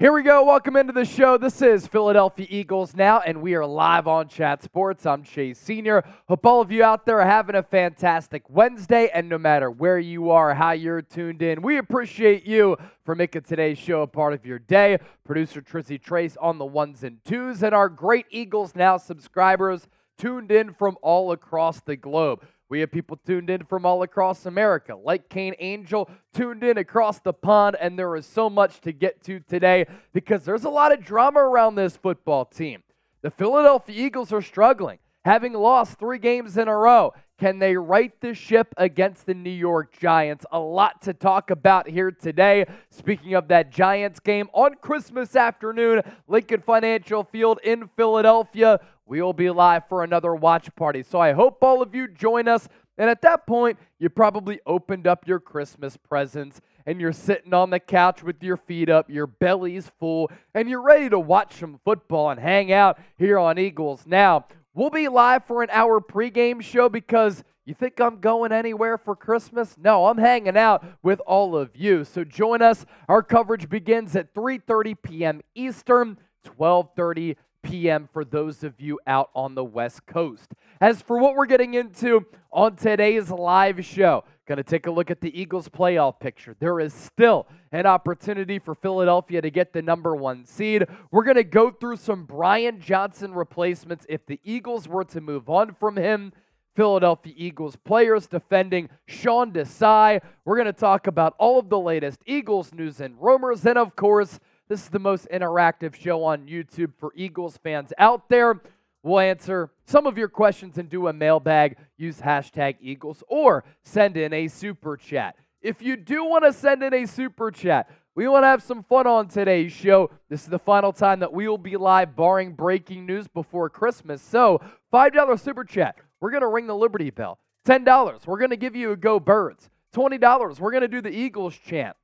Here we go. Welcome into the show. This is Philadelphia Eagles now, and we are live on Chat Sports. I'm Chase Senior. Hope all of you out there are having a fantastic Wednesday, and no matter where you are, how you're tuned in, we appreciate you for making today's show a part of your day. Producer Trizzy Trace on the ones and twos, and our great Eagles Now subscribers tuned in from all across the globe. We have people tuned in from all across America, like Kane Angel, tuned in across the pond, and there is so much to get to today because there's a lot of drama around this football team. The Philadelphia Eagles are struggling, having lost three games in a row. Can they right the ship against the New York Giants? A lot to talk about here today. Speaking of that Giants game on Christmas afternoon, Lincoln Financial Field in Philadelphia. We will be live for another watch party. So I hope all of you join us. And at that point, you probably opened up your Christmas presents and you're sitting on the couch with your feet up, your belly's full, and you're ready to watch some football and hang out here on Eagles. Now, we'll be live for an hour pregame show because you think I'm going anywhere for Christmas? No, I'm hanging out with all of you. So join us. Our coverage begins at 3:30 p.m. Eastern, 12:30 p.m. for those of you out on the West Coast. As for what we're getting into on today's live show, going to take a look at the Eagles playoff picture. There is still an opportunity for Philadelphia to get the number one seed. We're going to go through some Brian Johnson replacements if the Eagles were to move on from him. Philadelphia Eagles players defending Sean Desai. We're going to talk about all of the latest Eagles news and rumors. And of course, this is the most interactive show on YouTube for Eagles fans out there. We'll answer some of your questions and do a mailbag. Use hashtag Eagles or send in a super chat. If you do want to send in a super chat, we want to have some fun on today's show. This is the final time that we will be live, barring breaking news before Christmas. So, $5 super chat, we're going to ring the Liberty Bell. $10, we're going to give you a Go Birds. $20, we're going to do the Eagles chant.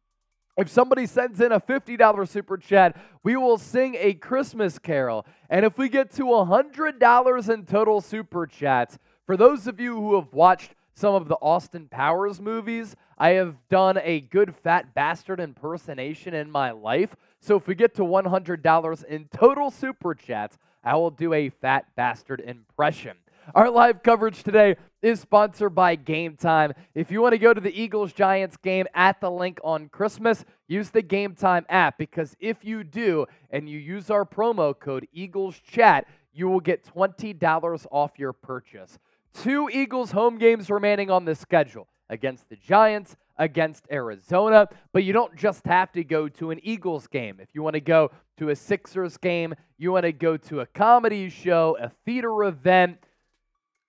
If somebody sends in a $50 super chat, we will sing a Christmas carol. And if we get to $100 in total super chats, for those of you who have watched some of the Austin Powers movies, I have done a good fat bastard impersonation in my life. So if we get to $100 in total super chats, I will do a fat bastard impression. Our live coverage today is sponsored by Game Time. If you want to go to the Eagles Giants game at the link on Christmas, use the Game Time app because if you do and you use our promo code Eagles Chat, you will get $20 off your purchase. Two Eagles home games remaining on the schedule against the Giants, against Arizona, but you don't just have to go to an Eagles game. If you want to go to a Sixers game, you want to go to a comedy show, a theater event,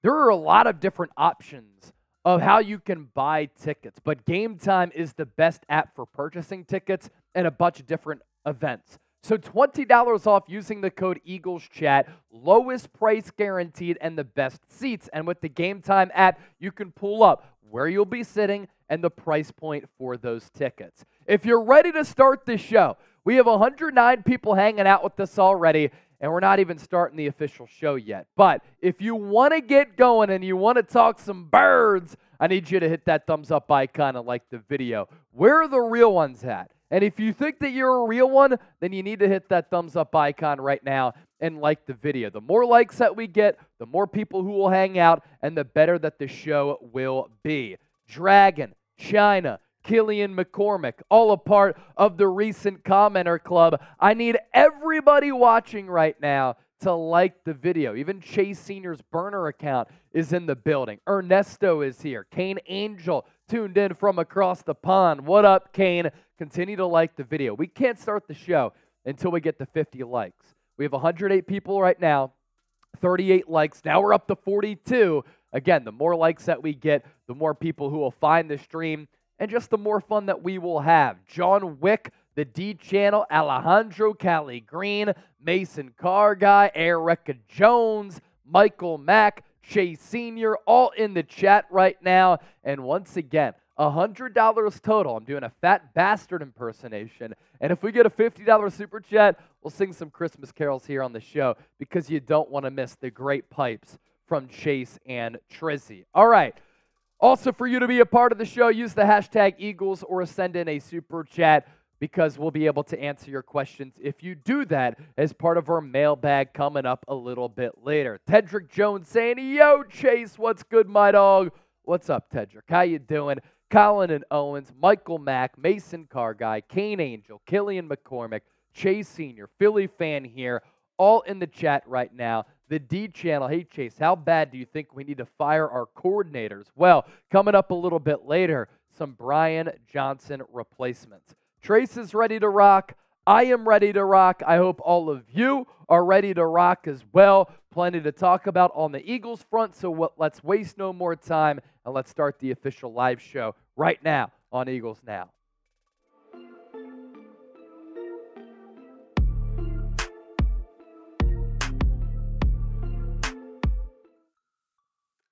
there are a lot of different options of how you can buy tickets, but Game Time is the best app for purchasing tickets and a bunch of different events. So $20 off using the code Eagles Chat, lowest price guaranteed and the best seats. And with the Game Time app, you can pull up where you'll be sitting and the price point for those tickets. If you're ready to start the show, we have 109 people hanging out with us already and we're not even starting the official show yet. But if you want to get going and you want to talk some birds, I need you to hit that thumbs up icon and like the video. Where are the real ones at? And if you think that you're a real one, then you need to hit that thumbs up icon right now and like the video. The more likes that we get, the more people who will hang out, and the better that the show will be. Dragon, China, Killian McCormick, all a part of the recent commenter club. I need everybody watching right now to like the video. Even Chase Sr.'s burner account is in the building. Ernesto is here. Kane Angel tuned in from across the pond. What up, Kane? Continue to like the video. We can't start the show until we get to 50 likes. We have 108 people right now, 38 likes. Now we're up to 42. Again, the more likes that we get, the more people who will find the stream and just the more fun that we will have. John Wick, the D channel, Alejandro Cali Green, Mason Car Guy, Erica Jones, Michael Mack, Chase Sr., all in the chat right now. And once again, $100 total. I'm doing a fat bastard impersonation. And if we get a $50 super chat, we'll sing some Christmas carols here on the show because you don't want to miss the great pipes from Chase and Trizzy. All right. Also, for you to be a part of the show, use the hashtag Eagles or send in a super chat because we'll be able to answer your questions if you do that as part of our mailbag coming up a little bit later. Tedrick Jones saying, Yo, Chase, what's good, my dog? What's up, Tedrick? How you doing? Colin and Owens, Michael Mack, Mason Car Guy, Kane Angel, Killian McCormick, Chase Sr., Philly fan here, all in the chat right now the D channel. Hey, Chase, how bad do you think we need to fire our coordinators? Well, coming up a little bit later, some Brian Johnson replacements. Trace is ready to rock. I am ready to rock. I hope all of you are ready to rock as well. Plenty to talk about on the Eagles front, so what, let's waste no more time and let's start the official live show right now on Eagles Now.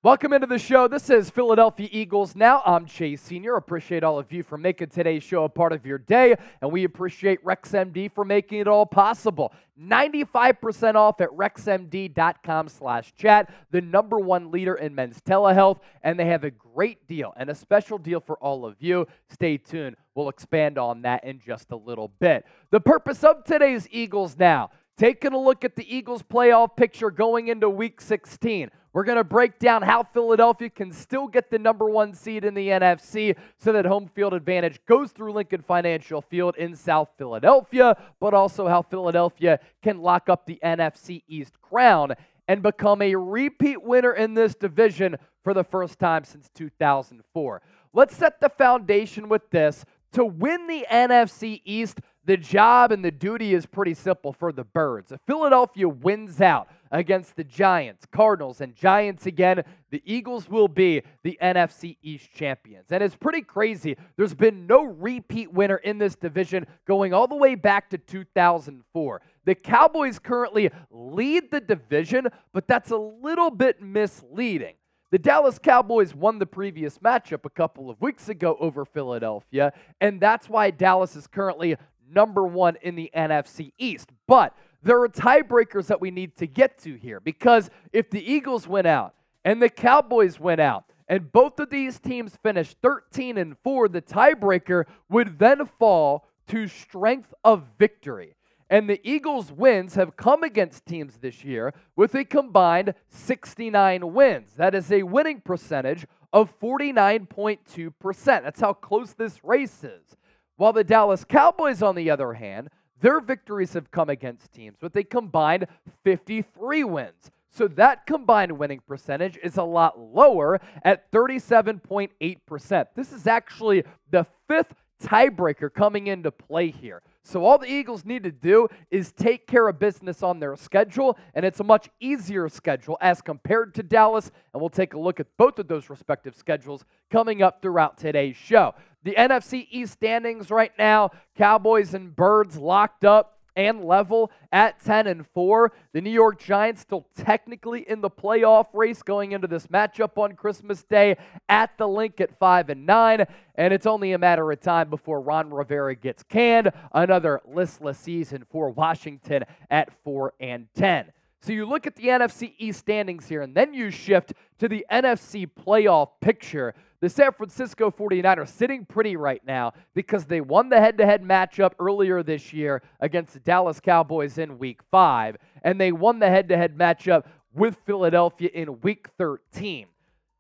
Welcome into the show. This is Philadelphia Eagles Now. I'm Chase Sr. Appreciate all of you for making today's show a part of your day, and we appreciate RexMD for making it all possible. 95% off at rexmd.com slash chat, the number one leader in men's telehealth, and they have a great deal and a special deal for all of you. Stay tuned. We'll expand on that in just a little bit. The purpose of today's Eagles Now, taking a look at the Eagles playoff picture going into week 16. We're going to break down how Philadelphia can still get the number one seed in the NFC so that home field advantage goes through Lincoln Financial Field in South Philadelphia, but also how Philadelphia can lock up the NFC East crown and become a repeat winner in this division for the first time since 2004. Let's set the foundation with this. To win the NFC East, the job and the duty is pretty simple for the Birds. If Philadelphia wins out against the Giants, Cardinals, and Giants again, the Eagles will be the NFC East champions. And it's pretty crazy. There's been no repeat winner in this division going all the way back to 2004. The Cowboys currently lead the division, but that's a little bit misleading. The Dallas Cowboys won the previous matchup a couple of weeks ago over Philadelphia, and that's why Dallas is currently number one in the NFC East. But there are tiebreakers that we need to get to here because if the Eagles went out and the Cowboys went out, and both of these teams finished 13 and 4, the tiebreaker would then fall to strength of victory. And the Eagles' wins have come against teams this year with a combined 69 wins. That is a winning percentage of 49.2%. That's how close this race is. While the Dallas Cowboys, on the other hand, their victories have come against teams with a combined 53 wins. So that combined winning percentage is a lot lower at 37.8%. This is actually the fifth tiebreaker coming into play here. So all the Eagles need to do is take care of business on their schedule, and it's a much easier schedule as compared to Dallas. And we'll take a look at both of those respective schedules coming up throughout today's show. The NFC East standings right now Cowboys and Birds locked up and level at 10 and 4. The New York Giants still technically in the playoff race going into this matchup on Christmas Day at the Link at 5 and 9, and it's only a matter of time before Ron Rivera gets canned. Another listless season for Washington at 4 and 10. So you look at the NFC East standings here, and then you shift to the NFC playoff picture. The San Francisco 49ers sitting pretty right now because they won the head to head matchup earlier this year against the Dallas Cowboys in week five. and they won the head to head matchup with Philadelphia in week 13.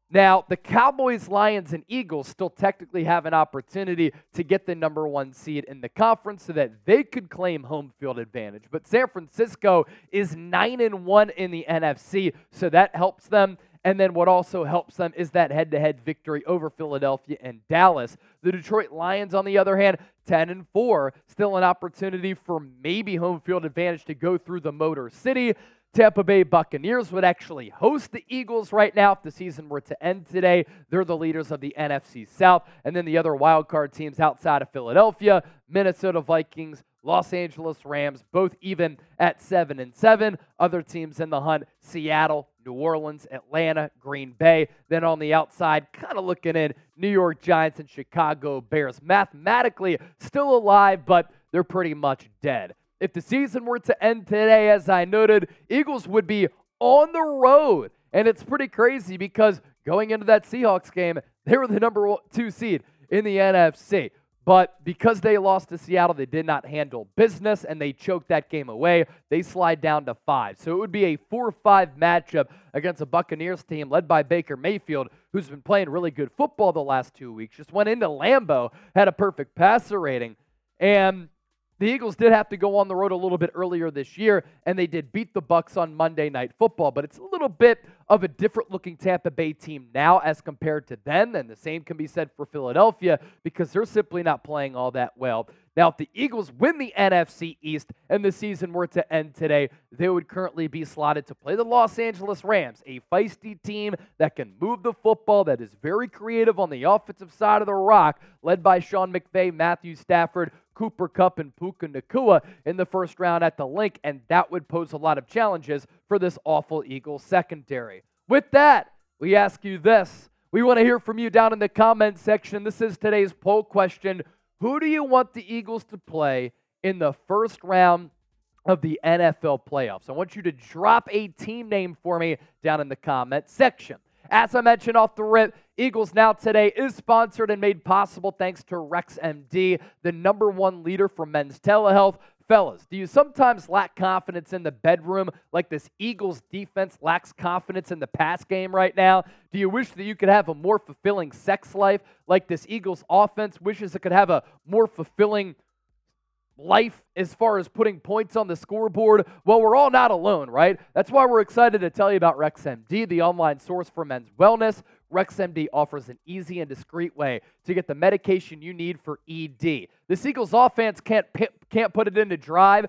Now, the Cowboys, Lions, and Eagles still technically have an opportunity to get the number one seed in the conference so that they could claim home field advantage. But San Francisco is 9 and 1 in the NFC, so that helps them. And then what also helps them is that head to head victory over Philadelphia and Dallas. The Detroit Lions, on the other hand, 10 and 4, still an opportunity for maybe home field advantage to go through the Motor City. Tampa Bay Buccaneers would actually host the Eagles right now if the season were to end today. They're the leaders of the NFC South. And then the other wildcard teams outside of Philadelphia, Minnesota Vikings, Los Angeles Rams, both even at 7 and 7. Other teams in the hunt, Seattle, New Orleans, Atlanta, Green Bay. Then on the outside, kind of looking in, New York Giants and Chicago Bears. Mathematically still alive, but they're pretty much dead. If the season were to end today, as I noted, Eagles would be on the road. And it's pretty crazy because going into that Seahawks game, they were the number two seed in the NFC. But because they lost to Seattle, they did not handle business and they choked that game away. They slide down to five. So it would be a 4 5 matchup against a Buccaneers team led by Baker Mayfield, who's been playing really good football the last two weeks. Just went into Lambeau, had a perfect passer rating. And the Eagles did have to go on the road a little bit earlier this year, and they did beat the Bucks on Monday Night Football. But it's a little bit of a different looking Tampa Bay team now as compared to then, and the same can be said for Philadelphia because they're simply not playing all that well. Now, if the Eagles win the NFC East and the season were to end today, they would currently be slotted to play the Los Angeles Rams, a feisty team that can move the football, that is very creative on the offensive side of the rock, led by Sean McVay, Matthew Stafford, Cooper Kupp and Puka Nacua in the first round at the link, and that would pose a lot of challenges for this awful Eagles secondary. With that, we ask you this. We want to hear from you down in the comment section. This is today's poll question. Who do you want the Eagles to play in the first round of the NFL playoffs? I want you to drop a team name for me down in the comment section. As I mentioned off the rip, Eagles Now Today is sponsored and made possible thanks to RexMD, the number one leader for men's telehealth. Fellas, do you sometimes lack confidence in the bedroom like this Eagles defense lacks confidence in the pass game right now? Do you wish that you could have a more fulfilling sex life like this Eagles offense wishes it could have a more fulfilling life as far as putting points on the scoreboard? Well, we're all not alone, right? That's why we're excited to tell you about RexMD, the online source for men's wellness. RexMD offers an easy and discreet way to get the medication you need for ED. The Eagles offense can't can't put it into drive,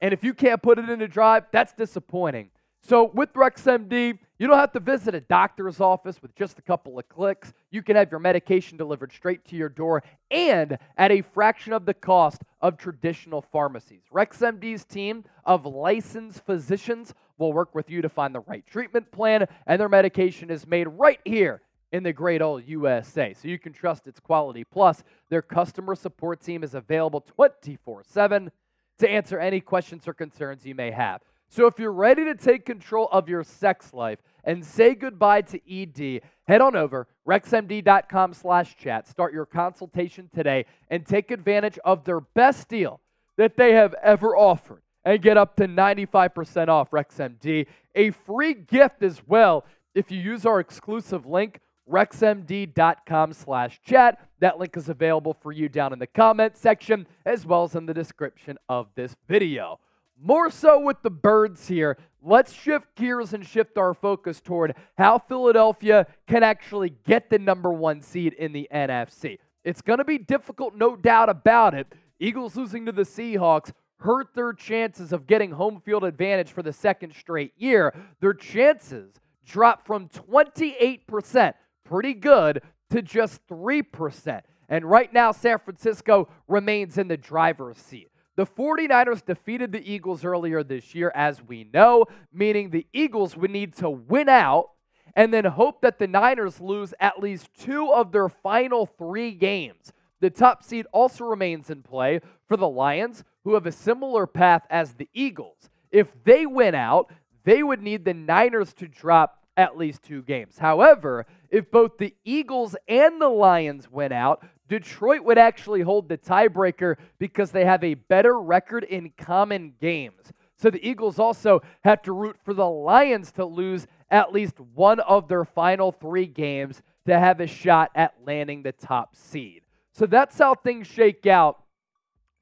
and if you can't put it into drive, that's disappointing. So with RexMD, you don't have to visit a doctor's office with just a couple of clicks. You can have your medication delivered straight to your door and at a fraction of the cost of traditional pharmacies. RexMD's team of licensed physicians will work with you to find the right treatment plan, and their medication is made right here in the great old USA. So you can trust its quality. Plus, their customer support team is available 24 7 to answer any questions or concerns you may have. So if you're ready to take control of your sex life and say goodbye to ED, head on over rexmd.com slash chat. Start your consultation today and take advantage of their best deal that they have ever offered and get up to 95% off RexMD. A free gift as well if you use our exclusive link, rexmd.com slash chat. That link is available for you down in the comment section as well as in the description of this video. More so with the birds here, let's shift gears and shift our focus toward how Philadelphia can actually get the number one seed in the NFC. It's going to be difficult, no doubt about it. Eagles losing to the Seahawks hurt their chances of getting home field advantage for the second straight year. Their chances dropped from 28%, pretty good, to just 3%. And right now, San Francisco remains in the driver's seat. The 49ers defeated the Eagles earlier this year, as we know, meaning the Eagles would need to win out and then hope that the Niners lose at least two of their final three games. The top seed also remains in play for the Lions, who have a similar path as the Eagles. If they win out, they would need the Niners to drop at least two games. However, if both the Eagles and the Lions win out, Detroit would actually hold the tiebreaker because they have a better record in common games. So the Eagles also have to root for the Lions to lose at least one of their final three games to have a shot at landing the top seed. So that's how things shake out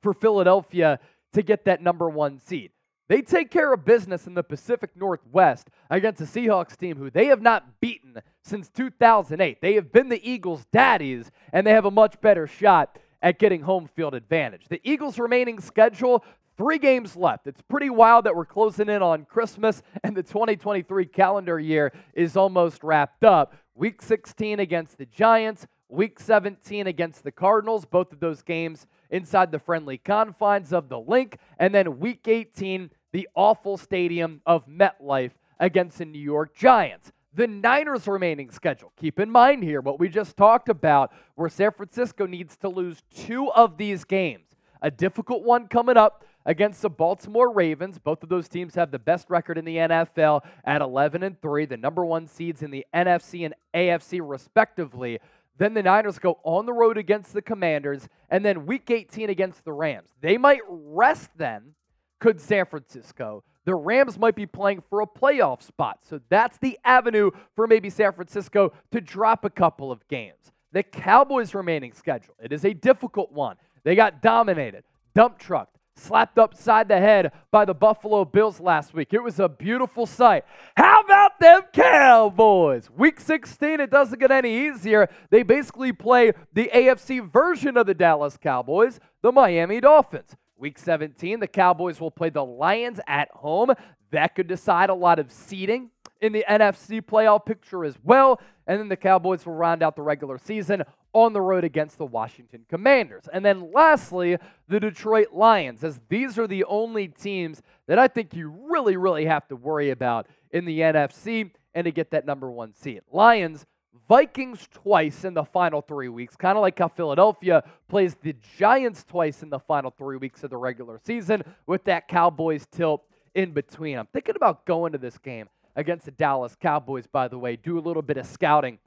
for Philadelphia to get that number one seed. They take care of business in the Pacific Northwest against a Seahawks team who they have not beaten since 2008. They have been the Eagles' daddies, and they have a much better shot at getting home field advantage. The Eagles' remaining schedule Three games left. It's pretty wild that we're closing in on Christmas and the 2023 calendar year is almost wrapped up. Week 16 against the Giants, week 17 against the Cardinals, both of those games inside the friendly confines of the link, and then week 18 the awful stadium of MetLife against the New York Giants. The Niners' remaining schedule. Keep in mind here what we just talked about, where San Francisco needs to lose two of these games. A difficult one coming up against the Baltimore Ravens. Both of those teams have the best record in the NFL at 11 and 3, the number one seeds in the NFC and AFC respectively. Then the Niners go on the road against the Commanders, and then week 18 against the Rams. They might rest then could San Francisco. The Rams might be playing for a playoff spot. So that's the avenue for maybe San Francisco to drop a couple of games. The Cowboys' remaining schedule. It is a difficult one. They got dominated, dump trucked, slapped upside the head by the Buffalo Bills last week. It was a beautiful sight. How about them Cowboys? Week 16, it doesn't get any easier. They basically play the AFC version of the Dallas Cowboys, the Miami Dolphins. Week 17, the Cowboys will play the Lions at home. That could decide a lot of seeding in the NFC playoff picture as well. And then the Cowboys will round out the regular season on the road against the Washington Commanders. And then lastly, the Detroit Lions, as these are the only teams that I think you really, really have to worry about in the NFC and to get that number one seed. Lions Vikings twice in the final three weeks, kind of like how Philadelphia plays the Giants twice in the final three weeks of the regular season with that Cowboys tilt in between. I'm thinking about going to this game against the Dallas Cowboys, by the way, do a little bit of scouting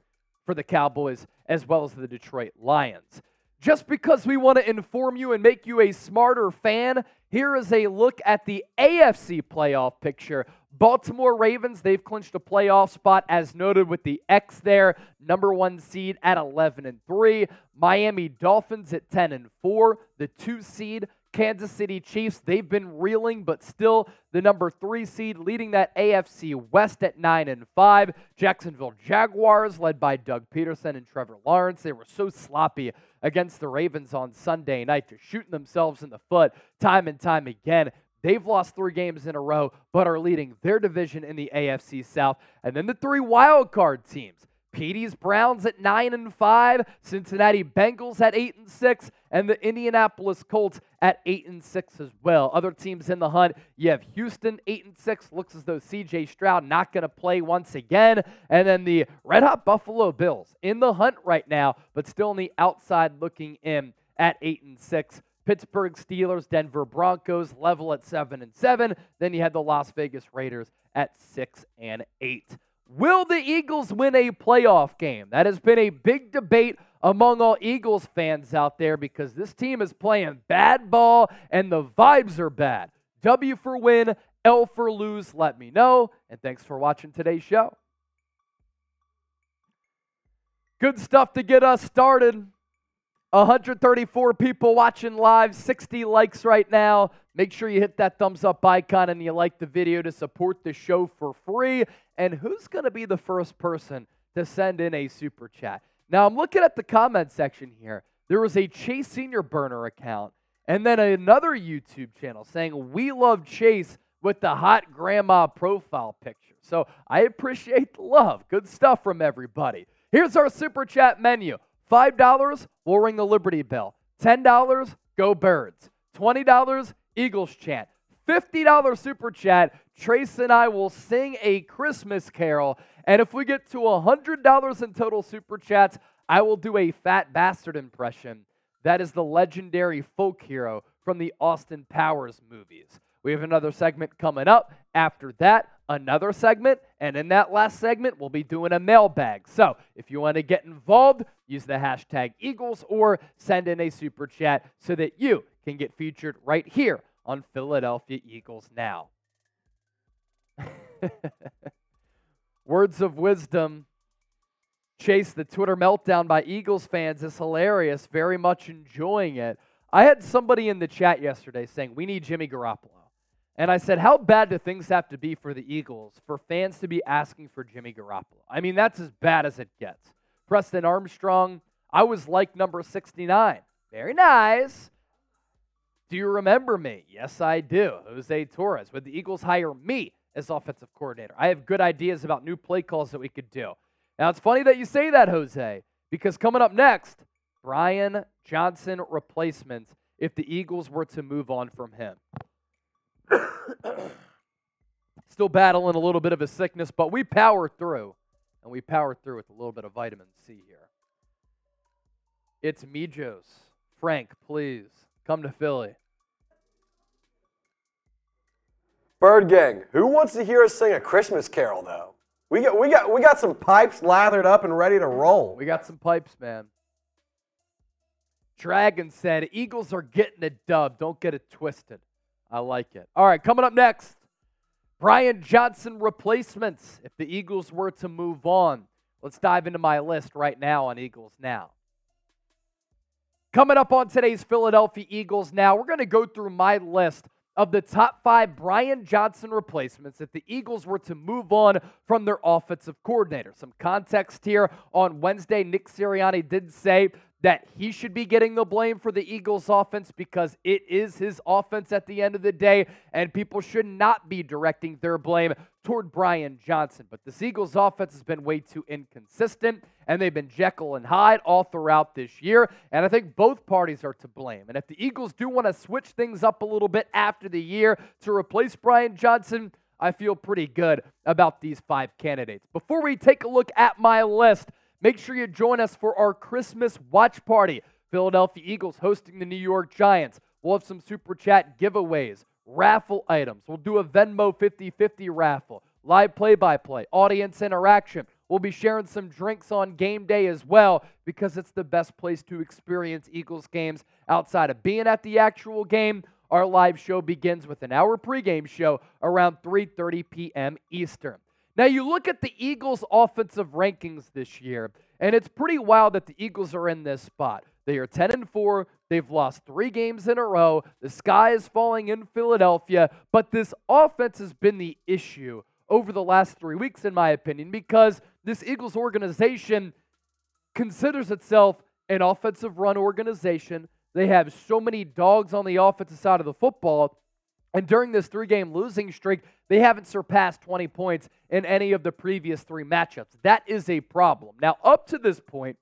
for the Cowboys as well as the Detroit Lions. Just because we want to inform you and make you a smarter fan, here is a look at the AFC playoff picture Baltimore Ravens, they've clinched a playoff spot as noted with the X there, number 1 seed at 11 and 3. Miami Dolphins at 10 and 4, the 2 seed Kansas City Chiefs, they've been reeling, but still the number three seed, leading that AFC West at nine and five. Jacksonville Jaguars, led by Doug Pederson and Trevor Lawrence, they were so sloppy against the Ravens on Sunday night, just shooting themselves in the foot time and time again. They've lost three games in a row, but are leading their division in the AFC South. And then the three wild card teams. Petey's Browns at 9 and 5, Cincinnati Bengals at 8 and 6, and the Indianapolis Colts at 8 and 6 as well. Other teams in the hunt, you have Houston 8 and 6, looks as though CJ Stroud not going to play once again, and then the Red Hot Buffalo Bills in the hunt right now, but still on the outside looking in at 8 and 6. Pittsburgh Steelers, Denver Broncos level at 7 and 7. Then you had the Las Vegas Raiders at 6 and 8. Will the Eagles win a playoff game? That has been a big debate among all Eagles fans out there because this team is playing bad ball and the vibes are bad. W for win, L for lose, let me know. And thanks for watching today's show. Good stuff to get us started. 134 people watching live, 60 likes right now. Make sure you hit that thumbs up icon and you like the video to support the show for free. And who's going to be the first person to send in a super chat? Now, I'm looking at the comment section here. There was a Chase Senior burner account and then another YouTube channel saying, We love Chase with the hot grandma profile picture. So I appreciate the love. Good stuff from everybody. Here's our super chat menu. $5, we'll ring the Liberty Bell. $10, go Birds. $20, Eagles chant. $50 super chat, Trace and I will sing a Christmas carol. And if we get to $100 in total super chats, I will do a fat bastard impression. That is the legendary folk hero from the Austin Powers movies. We have another segment coming up. After that, another segment. And in that last segment, we'll be doing a mailbag. So if you want to get involved, use the hashtag Eagles or send in a super chat so that you can get featured right here on Philadelphia Eagles Now. Words of wisdom. Chase, the Twitter meltdown by Eagles fans is hilarious. Very much enjoying it. I had somebody in the chat yesterday saying, We need Jimmy Garoppolo. And I said, How bad do things have to be for the Eagles for fans to be asking for Jimmy Garoppolo? I mean, that's as bad as it gets. Preston Armstrong, I was like number 69. Very nice. Do you remember me? Yes, I do. Jose Torres. Would the Eagles hire me as offensive coordinator? I have good ideas about new play calls that we could do. Now, it's funny that you say that, Jose, because coming up next, Brian Johnson replacements if the Eagles were to move on from him. Still battling a little bit of a sickness, but we power through, and we power through with a little bit of vitamin C here. It's Mijos. Frank, please come to Philly. Bird Gang, who wants to hear us sing a Christmas carol though? We got we got we got some pipes lathered up and ready to roll. We got some pipes, man. Dragon said, Eagles are getting a dub. Don't get it twisted. I like it. All right, coming up next, Brian Johnson replacements if the Eagles were to move on. Let's dive into my list right now on Eagles Now. Coming up on today's Philadelphia Eagles Now, we're going to go through my list of the top five Brian Johnson replacements if the Eagles were to move on from their offensive coordinator. Some context here on Wednesday, Nick Sirianni did say that he should be getting the blame for the Eagles' offense because it is his offense at the end of the day, and people should not be directing their blame toward Brian Johnson. But the Eagles' offense has been way too inconsistent, and they've been Jekyll and Hyde all throughout this year, and I think both parties are to blame. And if the Eagles do want to switch things up a little bit after the year to replace Brian Johnson, I feel pretty good about these five candidates. Before we take a look at my list, Make sure you join us for our Christmas watch party. Philadelphia Eagles hosting the New York Giants. We'll have some super chat giveaways, raffle items. We'll do a Venmo 50 50 raffle, live play by play, audience interaction. We'll be sharing some drinks on game day as well because it's the best place to experience Eagles games outside of being at the actual game. Our live show begins with an hour pregame show around 3:30 p.m. Eastern. Now, you look at the Eagles' offensive rankings this year, and it's pretty wild that the Eagles are in this spot. They are 10 and 4. They've lost three games in a row. The sky is falling in Philadelphia, but this offense has been the issue over the last three weeks, in my opinion, because this Eagles organization considers itself an offensive run organization. They have so many dogs on the offensive side of the football and during this three game losing streak, they haven't surpassed 20 points in any of the previous three matchups. That is a problem. Now, up to this point,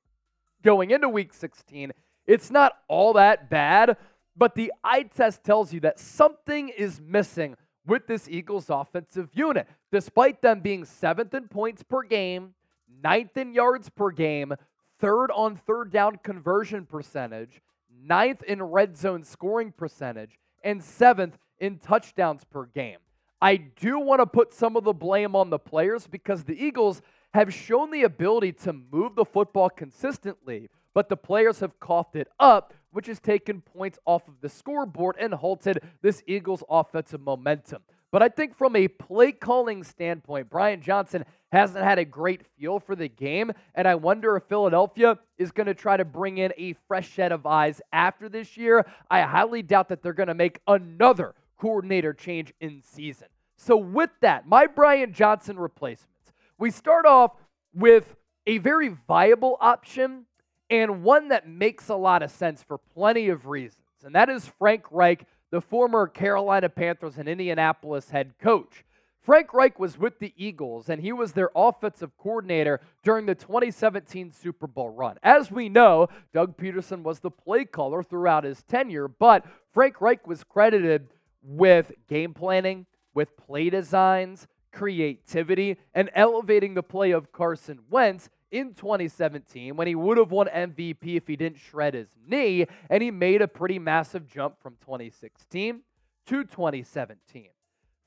going into week 16, it's not all that bad, but the eye test tells you that something is missing with this Eagles offensive unit. Despite them being seventh in points per game, ninth in yards per game, third on third down conversion percentage, ninth in red zone scoring percentage, and seventh in touchdowns per game. I do want to put some of the blame on the players because the Eagles have shown the ability to move the football consistently, but the players have coughed it up, which has taken points off of the scoreboard and halted this Eagles offensive momentum. But I think from a play calling standpoint, Brian Johnson hasn't had a great feel for the game. And I wonder if Philadelphia is going to try to bring in a fresh set of eyes after this year. I highly doubt that they're going to make another coordinator change in season. So, with that, my Brian Johnson replacements, we start off with a very viable option and one that makes a lot of sense for plenty of reasons. And that is Frank Reich, the former Carolina Panthers and Indianapolis head coach. Frank Reich was with the Eagles and he was their offensive coordinator during the 2017 Super Bowl run. As we know, Doug Pederson was the play caller throughout his tenure, but Frank Reich was credited with game planning, with play designs, creativity, and elevating the play of Carson Wentz in 2017 when he would have won MVP if he didn't shred his knee, and he made a pretty massive jump from 2016 to 2017.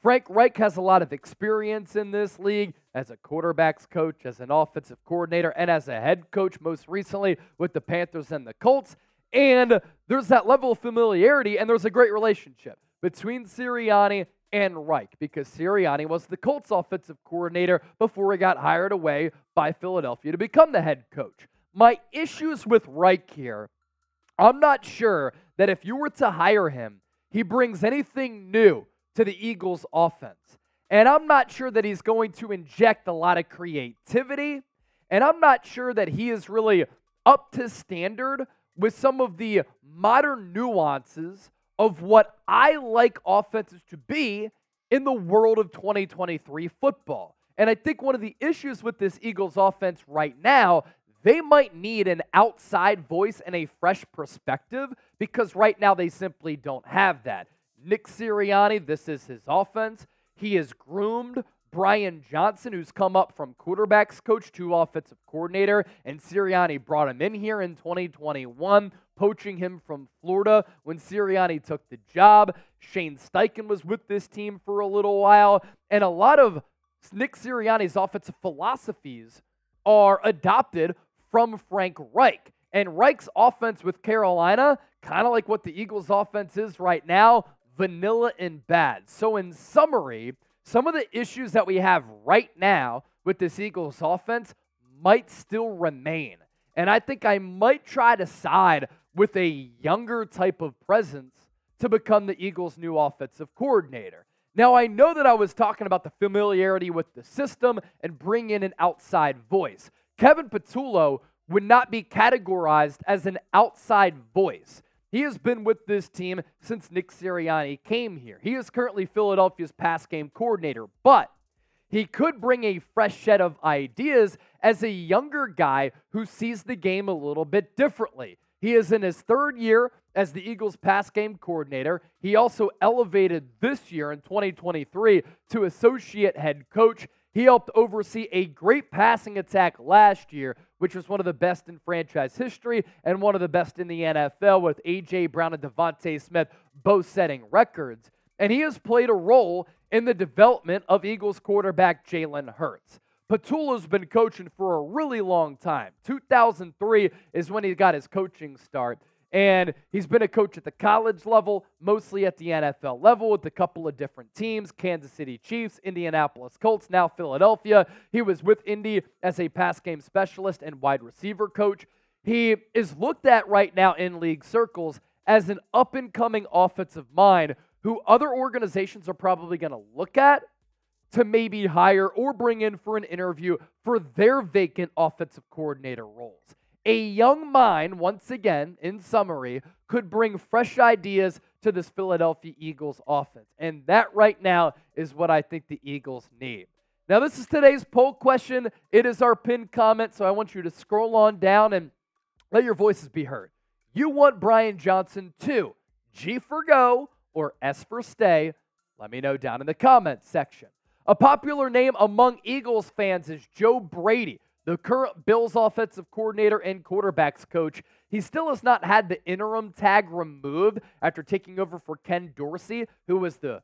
Frank Reich has a lot of experience in this league as a quarterbacks coach, as an offensive coordinator, and as a head coach, most recently with the Panthers and the Colts. And there's that level of familiarity, and there's a great relationship between Sirianni and Reich because Sirianni was the Colts offensive coordinator before he got hired away by Philadelphia to become the head coach. My issues with Reich here, I'm not sure that if you were to hire him, he brings anything new to the Eagles offense. And I'm not sure that he's going to inject a lot of creativity. And I'm not sure that he is really up to standard with some of the modern nuances of what I like offenses to be in the world of 2023 football. And I think one of the issues with this Eagles offense right now, they might need an outside voice and a fresh perspective because right now they simply don't have that. Nick Sirianni, this is his offense. He is groomed Brian Johnson, who's come up from quarterbacks coach to offensive coordinator, and Sirianni brought him in here in 2021, poaching him from Florida when Sirianni took the job. Shane Steichen was with this team for a little while, and a lot of Nick Sirianni's offensive philosophies are adopted from Frank Reich. And Reich's offense with Carolina, kind of like what the Eagles' offense is right now, vanilla and bad. So, in summary, some of the issues that we have right now with this Eagles offense might still remain. And I think I might try to side with a younger type of presence to become the Eagles' new offensive coordinator. Now, I know that I was talking about the familiarity with the system and bring in an outside voice. Kevin Patullo would not be categorized as an outside voice. He has been with this team since Nick Sirianni came here. He is currently Philadelphia's pass game coordinator, but he could bring a fresh set of ideas as a younger guy who sees the game a little bit differently. He is in his third year as the Eagles pass game coordinator. He also elevated this year in 2023 to associate head coach. He helped oversee a great passing attack last year, which was one of the best in franchise history and one of the best in the NFL, with A.J. Brown and DeVonta Smith both setting records. And he has played a role in the development of Eagles quarterback Jalen Hurts. Patullo's been coaching for a really long time. 2003 is when he got his coaching start. And he's been a coach at the college level, mostly at the NFL level, with a couple of different teams Kansas City Chiefs, Indianapolis Colts, now Philadelphia. He was with Indy as a pass game specialist and wide receiver coach. He is looked at right now in league circles as an up and coming offensive mind who other organizations are probably going to look at to maybe hire or bring in for an interview for their vacant offensive coordinator roles. A young mind, once again, in summary, could bring fresh ideas to this Philadelphia Eagles offense. And that right now is what I think the Eagles need. Now, this is today's poll question. It is our pinned comment, so I want you to scroll on down and let your voices be heard. You want Brian Johnson to G for go or S for stay? Let me know down in the comments section. A popular name among Eagles fans is Joe Brady the current Bills offensive coordinator and quarterbacks coach. He still has not had the interim tag removed after taking over for Ken Dorsey, who was the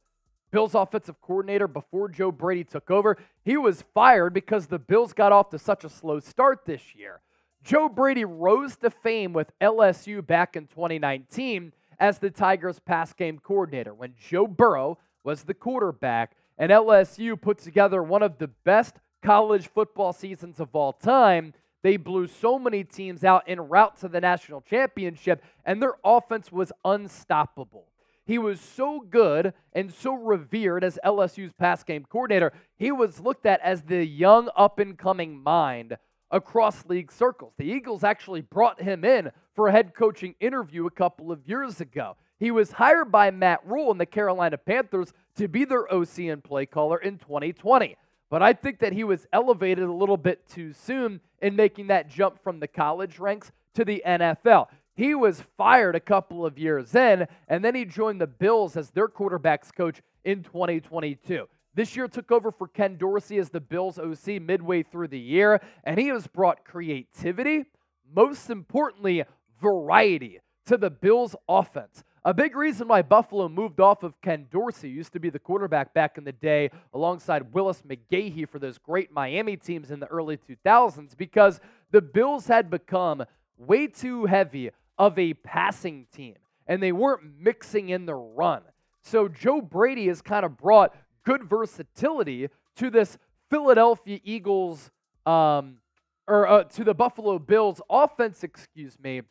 Bills offensive coordinator before Joe Brady took over. He was fired because the Bills got off to such a slow start this year. Joe Brady rose to fame with LSU back in 2019 as the Tigers pass game coordinator when Joe Burrow was the quarterback and LSU put together one of the best college football seasons of all time. They blew so many teams out en route to the national championship, and their offense was unstoppable. He was so good and so revered as LSU's pass game coordinator. He was looked at as the young up and coming mind across league circles. The Eagles actually brought him in for a head coaching interview a couple of years ago. He was hired by Matt Rhule and the Carolina Panthers to be their OC and play caller in 2020. But I think that he was elevated a little bit too soon in making that jump from the college ranks to the NFL. He was fired a couple of years in, and then he joined the Bills as their quarterbacks coach in 2022. This year took over for Ken Dorsey as the Bills OC midway through the year, and he has brought creativity, most importantly, variety to the Bills offense. A big reason why Buffalo moved off of Ken Dorsey, used to be the quarterback back in the day alongside Willis McGahee for those great Miami teams in the early 2000s, because the Bills had become way too heavy of a passing team and they weren't mixing in the run. So Joe Brady has kind of brought good versatility to this Philadelphia Eagles, um, or uh, to the Buffalo Bills offense, excuse me.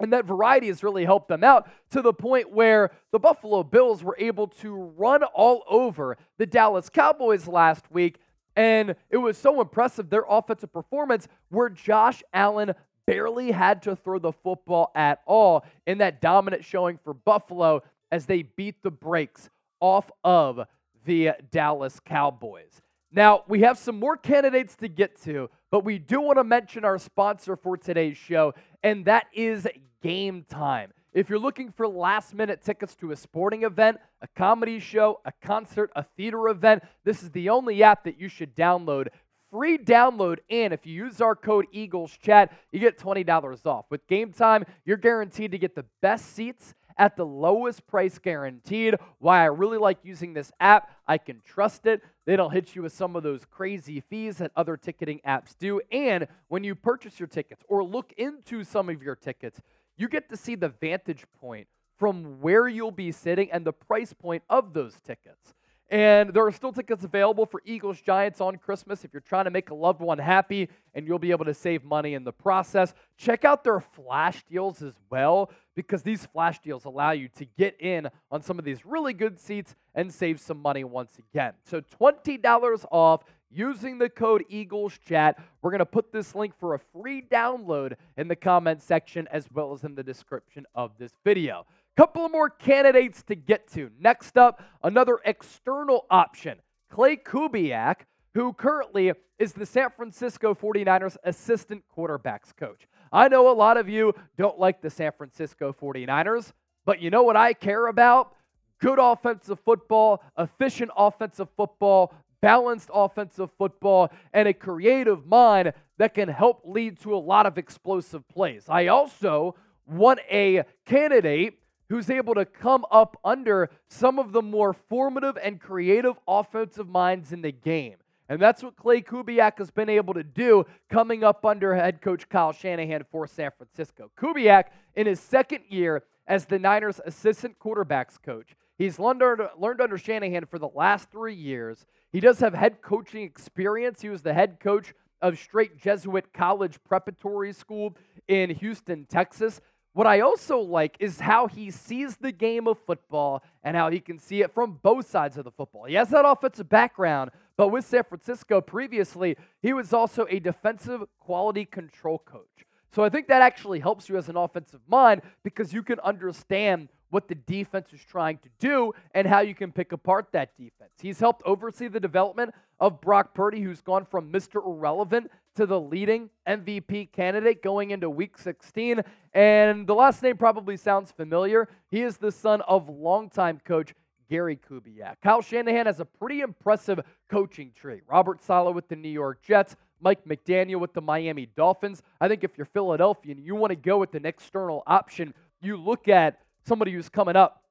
And that variety has really helped them out to the point where the Buffalo Bills were able to run all over the Dallas Cowboys last week. And it was so impressive, their offensive performance, where Josh Allen barely had to throw the football at all in that dominant showing for Buffalo as they beat the brakes off of the Dallas Cowboys. Now, we have some more candidates to get to, but we do want to mention our sponsor for today's show, and that is Game Time. If you're looking for last minute tickets to a sporting event, a comedy show, a concert, a theater event, this is the only app that you should download. Free download, and if you use our code Eagles Chat, you get $20 off. With Game Time, you're guaranteed to get the best seats at the lowest price guaranteed. Why I really like using this app, I can trust it. They don't hit you with some of those crazy fees that other ticketing apps do. And when you purchase your tickets or look into some of your tickets, you get to see the vantage point from where you'll be sitting and the price point of those tickets. And there are still tickets available for Eagles Giants on Christmas if you're trying to make a loved one happy and you'll be able to save money in the process. Check out their flash deals as well because these flash deals allow you to get in on some of these really good seats and save some money once again. So $20 off using the code Eagles Chat. We're going to put this link for a free download in the comment section as well as in the description of this video. Couple of more candidates to get to. Next up, another external option, Klay Kubiak, who currently is the San Francisco 49ers assistant quarterbacks coach. I know a lot of you don't like the San Francisco 49ers, but you know what I care about? Good offensive football, efficient offensive football, balanced offensive football, and a creative mind that can help lead to a lot of explosive plays. I also want a candidate who's able to come up under some of the more formative and creative offensive minds in the game. And that's what Klay Kubiak has been able to do coming up under head coach Kyle Shanahan for San Francisco. Kubiak, in his second year as the Niners' assistant quarterbacks coach, he's learned learned under Shanahan for the last three years. He does have head coaching experience. He was the head coach of Strake Jesuit College Preparatory School in Houston, Texas. What I also like is how he sees the game of football and how he can see it from both sides of the football. He has that offensive background, but with San Francisco previously, he was also a defensive quality control coach. So I think that actually helps you as an offensive mind because you can understand what the defense is trying to do and how you can pick apart that defense. He's helped oversee the development of Brock Purdy, who's gone from Mr. Irrelevant to the leading MVP candidate going into week 16. And the last name probably sounds familiar. He is the son of longtime coach Gary Kubiak. Kyle Shanahan has a pretty impressive coaching tree. Robert Saleh with the New York Jets, Mike McDaniel with the Miami Dolphins. I think if you're Philadelphia and you want to go with an external option, you look at somebody who's coming up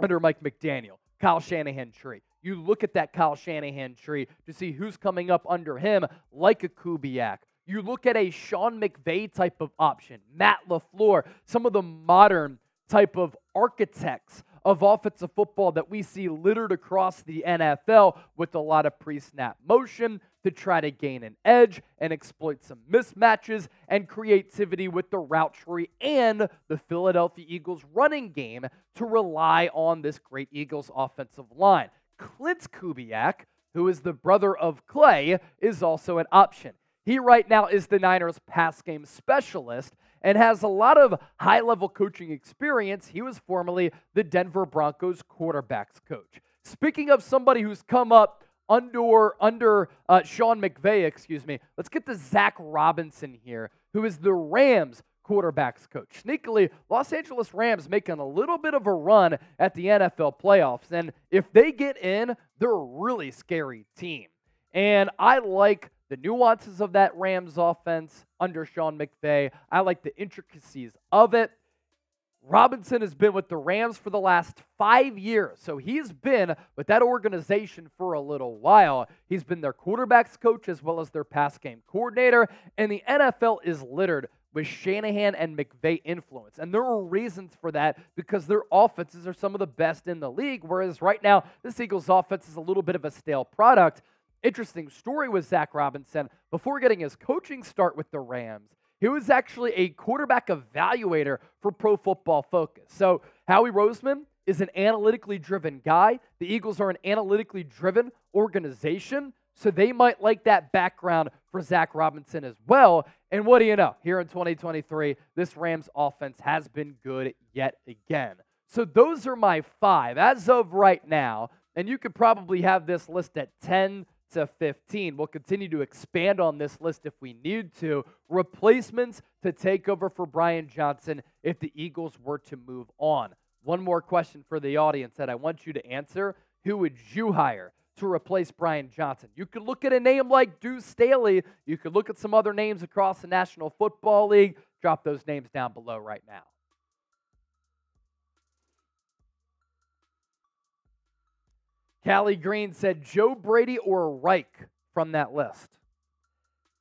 under Mike McDaniel, Kyle Shanahan tree. You look at that Kyle Shanahan tree to see who's coming up under him, like a Kubiak. You look at a Sean McVay type of option, Matt LaFleur, some of the modern type of architects of offensive football that we see littered across the NFL with a lot of pre snap motion to try to gain an edge and exploit some mismatches and creativity with the route tree and the Philadelphia Eagles running game to rely on this great Eagles offensive line. Klint Kubiak, who is the brother of Klay, is also an option. He right now is the Niners pass game specialist and has a lot of high level coaching experience. He was formerly the Denver Broncos quarterbacks coach. Speaking of somebody who's come up under under uh, Sean McVay, excuse me, let's get to Zach Robinson here, who is the Rams quarterbacks coach. Sneakily, Los Angeles Rams making a little bit of a run at the NFL playoffs. And if they get in, they're a really scary team. And I like the nuances of that Rams offense under Sean McVay. I like the intricacies of it. Robinson has been with the Rams for the last five years. So he's been with that organization for a little while. He's been their quarterbacks coach as well as their pass game coordinator. And the NFL is littered with Shanahan and McVay influence. And there are reasons for that because their offenses are some of the best in the league, whereas right now, this Eagles offense is a little bit of a stale product. Interesting story with Zach Robinson. Before getting his coaching start with the Rams, he was actually a quarterback evaluator for Pro Football Focus. So, Howie Roseman is an analytically driven guy. The Eagles are an analytically driven organization. So they might like that background for Zach Robinson as well. And what do you know? Here in 2023, this Rams offense has been good yet again. So those are my five as of right now. And you could probably have this list at 10 to 15. We'll continue to expand on this list if we need to. Replacements to take over for Brian Johnson if the Eagles were to move on. One more question for the audience that I want you to answer. Who would you hire to replace Brian Johnson? You could look at a name like Deuce Staley. You could look at some other names across the National Football League. Drop those names down below right now. Callie Green said Joe Brady or Reich from that list.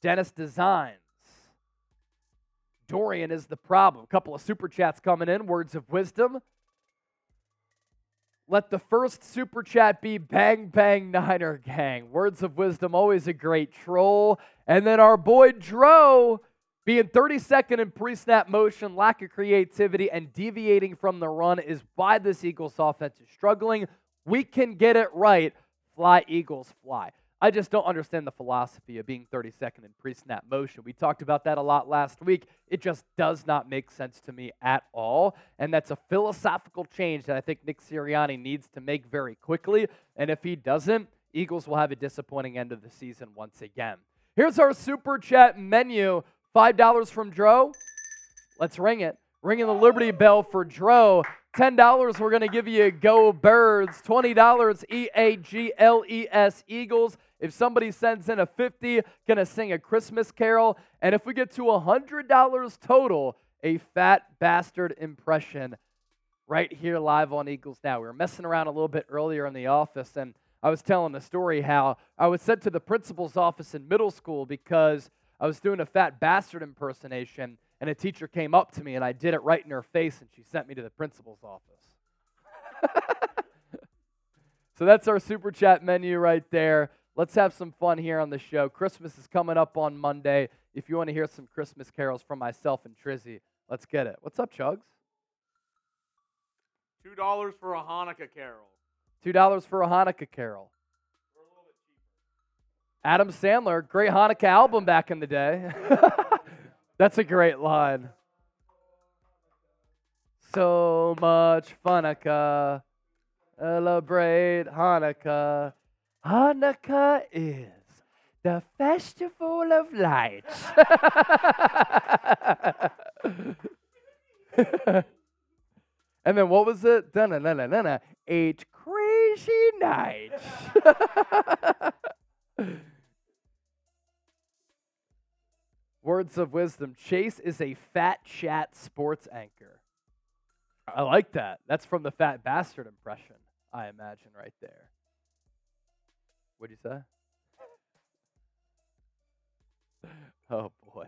Dennis Designs. Dorian is the problem. A couple of super chats coming in. Words of wisdom. Let the first super chat be Bang Bang Niner Gang. Words of wisdom, always a great troll. And then our boy Dro being 32nd in pre snap motion, lack of creativity, and deviating from the run is why this Eagles offense is struggling. We can get it right. Fly, Eagles, fly. I just don't understand the philosophy of being 32nd in pre snap motion. We talked about that a lot last week. It just does not make sense to me at all. And that's a philosophical change that I think Nick Sirianni needs to make very quickly. And if he doesn't, Eagles will have a disappointing end of the season once again. Here's our super chat menu $5 from Dro. Let's ring it. Ringing the Liberty Bell for Dro. $10, we're going to give you Go Birds. $20, E A G L E S Eagles. If somebody sends in a 50, going to sing a Christmas carol. And if we get to $100 total, a fat bastard impression right here live on Eagles Now. We were messing around a little bit earlier in the office, and I was telling the story how I was sent to the principal's office in middle school because I was doing a fat bastard impersonation and a teacher came up to me and I did it right in her face and she sent me to the principal's office. so that's our super chat menu right there. Let's have some fun here on the show. Christmas is coming up on Monday. If you want to hear some Christmas carols from myself and Trizzy, let's get it. What's up, Chugs? Two dollars for a Hanukkah carol. Two dollars for a Hanukkah carol. Adam Sandler, great Hanukkah album back in the day. That's a great line. So much Hanukkah. Celebrate Hanukkah. Hanukkah is the festival of lights. and then what was it? Dun-na-na-na-na. Eight crazy nights. Words of wisdom. Chase is a fat chat sports anchor. I like that. That's from the fat bastard impression, I imagine, right there. What'd you say? Oh boy.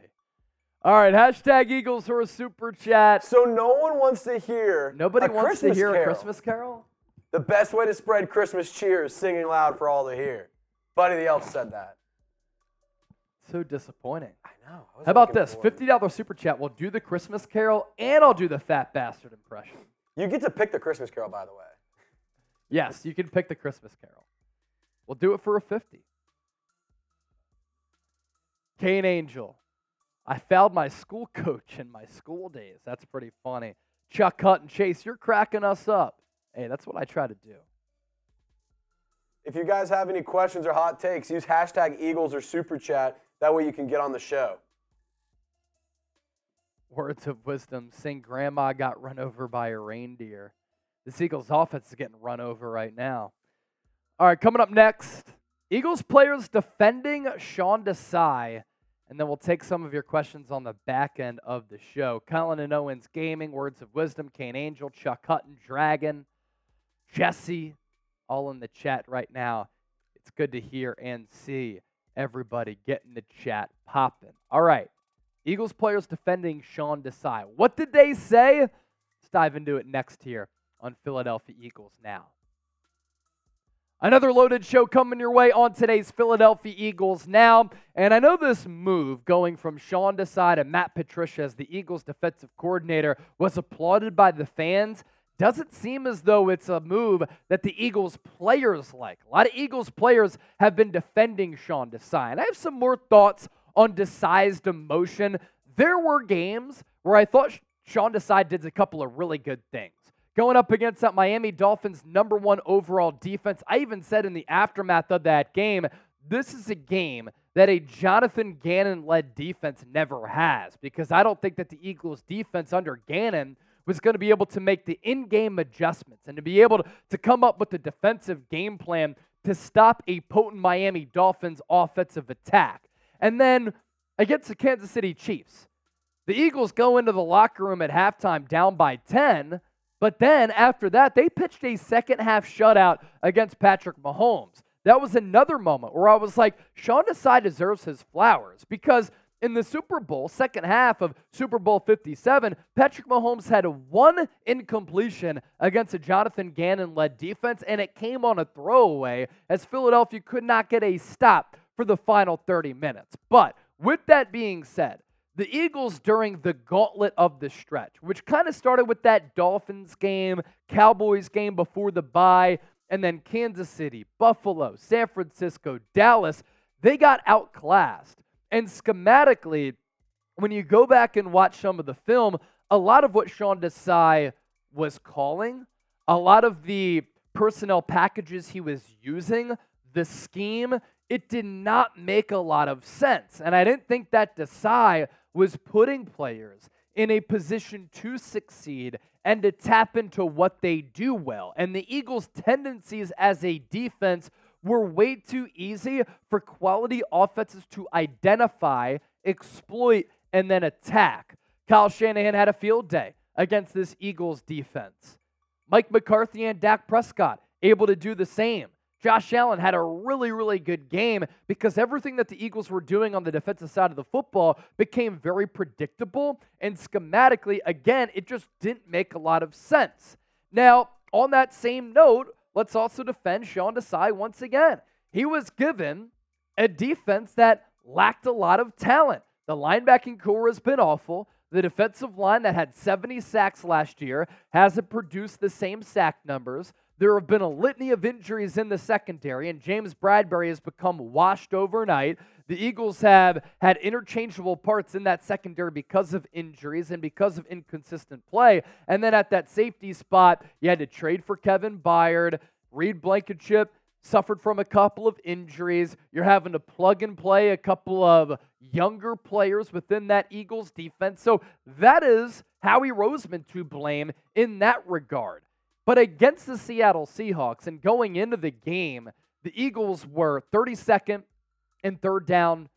All right, hashtag Eagles for a super chat. So no one wants to hear. Nobody wants Christmas to hear carol. a Christmas carol? The best way to spread Christmas cheer is singing loud for all to hear. Buddy the Elf said that. So disappointing. I know. I How about this? $50 super chat. We'll do the Christmas carol and I'll do the fat bastard impression. You get to pick the Christmas Carol, by the way. Yes, you can pick the Christmas carol. We'll do it for a 50. Kane Angel. I fouled my school coach in my school days. That's pretty funny. Chuck Hutton Chase, you're cracking us up. Hey, that's what I try to do. If you guys have any questions or hot takes, use hashtag Eagles or Super Chat. That way you can get on the show. Words of wisdom. Sing Grandma got run over by a reindeer. The Eagles offense is getting run over right now. All right, coming up next, Eagles players defending Sean Desai. And then we'll take some of your questions on the back end of the show. Colin and Owens Gaming, Words of Wisdom, Kane Angel, Chuck Hutton, Dragon, Jesse, all in the chat right now. It's good to hear and see everybody getting the chat popping. All right, Eagles players defending Sean Desai. What did they say? Let's dive into it next here on Philadelphia Eagles Now. Another loaded show coming your way on today's Philadelphia Eagles now. And I know this move going from Sean Desai to Matt Patricia as the Eagles defensive coordinator was applauded by the fans. Doesn't seem as though it's a move that the Eagles players like. A lot of Eagles players have been defending Sean Desai. And I have some more thoughts on Desai's demotion. There were games where I thought Sean Desai did a couple of really good things going up against that Miami Dolphins number one overall defense. I even said in the aftermath of that game, this is a game that a Jonathan Gannon led defense never has because I don't think that the Eagles defense under Gannon was going to be able to make the in game adjustments and to be able to, to come up with a defensive game plan to stop a potent Miami Dolphins offensive attack. And then against the Kansas City Chiefs, the Eagles go into the locker room at halftime down by 10 but then after that, they pitched a second half shutout against Patrick Mahomes. That was another moment where I was like, Sean Desai deserves his flowers because in the Super Bowl, second half of Super Bowl 57, Patrick Mahomes had one incompletion against a Jonathan Gannon led defense, and it came on a throwaway as Philadelphia could not get a stop for the final 30 minutes. But with that being said, the Eagles during the gauntlet of the stretch, which kind of started with that Dolphins game, Cowboys game before the bye, and then Kansas City, Buffalo, San Francisco, Dallas, they got outclassed. And schematically, when you go back and watch some of the film, a lot of what Sean Desai was calling, a lot of the personnel packages he was using, the scheme, it did not make a lot of sense. And I didn't think that Desai was putting players in a position to succeed and to tap into what they do well. And the Eagles' tendencies as a defense were way too easy for quality offenses to identify, exploit, and then attack. Kyle Shanahan had a field day against this Eagles defense. Mike McCarthy and Dak Prescott able to do the same. Josh Allen had a really, really good game because everything that the Eagles were doing on the defensive side of the football became very predictable. And schematically, again, it just didn't make a lot of sense. Now, on that same note, let's also defend Sean Desai once again. He was given a defense that lacked a lot of talent. The linebacking corps has been awful. The defensive line that had 70 sacks last year hasn't produced the same sack numbers. There have been a litany of injuries in the secondary, and James Bradberry has become washed overnight. The Eagles have had interchangeable parts in that secondary because of injuries and because of inconsistent play. And then at that safety spot, you had to trade for Kevin Byard. Reed Blankenship suffered from a couple of injuries. You're having to plug and play a couple of younger players within that Eagles defense. So that is Howie Roseman to blame in that regard. But against the Seattle Seahawks and going into the game, the Eagles were 32nd in third down